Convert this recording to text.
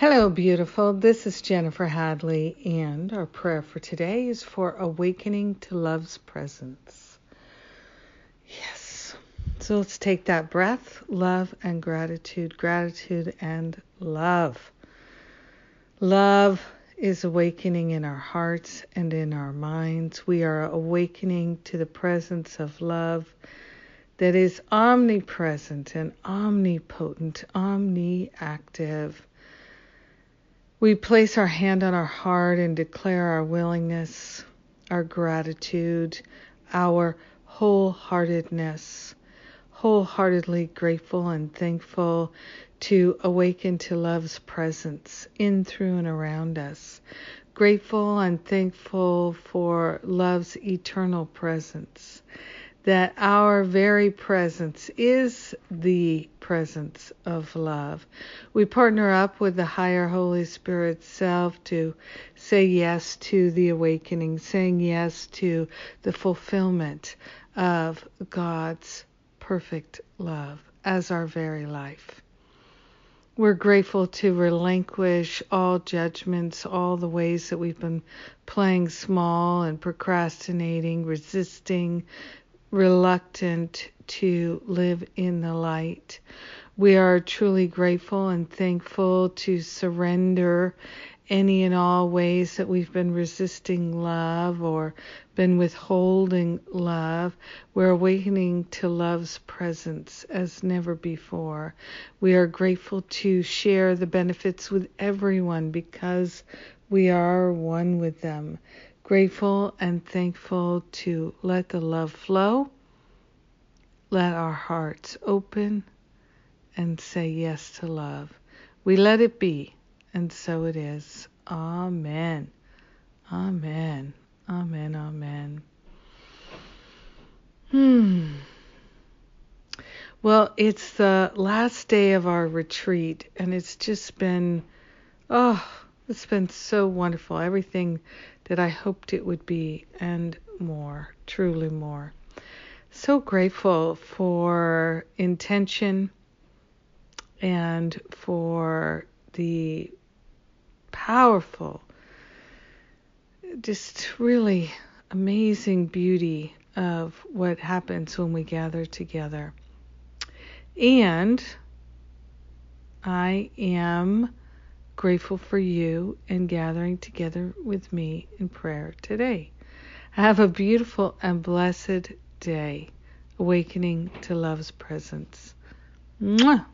Hello, beautiful. This is Jennifer Hadley, and our prayer for today is for awakening to love's presence. Yes. So let's take that breath love and gratitude, gratitude and love. Love is awakening in our hearts and in our minds. We are awakening to the presence of love that is omnipresent and omnipotent, omniactive we place our hand on our heart and declare our willingness, our gratitude, our wholeheartedness, wholeheartedly grateful and thankful to awaken to love's presence in, through, and around us. Grateful and thankful for love's eternal presence that our very presence is the presence of love. We partner up with the higher Holy Spirit self to say yes to the awakening, saying yes to the fulfillment of God's perfect love as our very life. We're grateful to relinquish all judgments, all the ways that we've been playing small and procrastinating, resisting, reluctant to live in the light. We are truly grateful and thankful to surrender any and all ways that we've been resisting love or been withholding love. We're awakening to love's presence as never before. We are grateful to share the benefits with everyone because we are one with them grateful and thankful to let the love flow, let our hearts open, and say yes to love. We let it be, and so it is. Amen. Amen. Amen. Amen. Hmm. Well, it's the last day of our retreat, and it's just been, oh, it's been so wonderful. Everything that I hoped it would be, and more, truly more. So grateful for intention and for the powerful, just really amazing beauty of what happens when we gather together. And I am grateful for you and gathering together with me in prayer today. Have a beautiful and blessed day, awakening to love's presence. Mwah!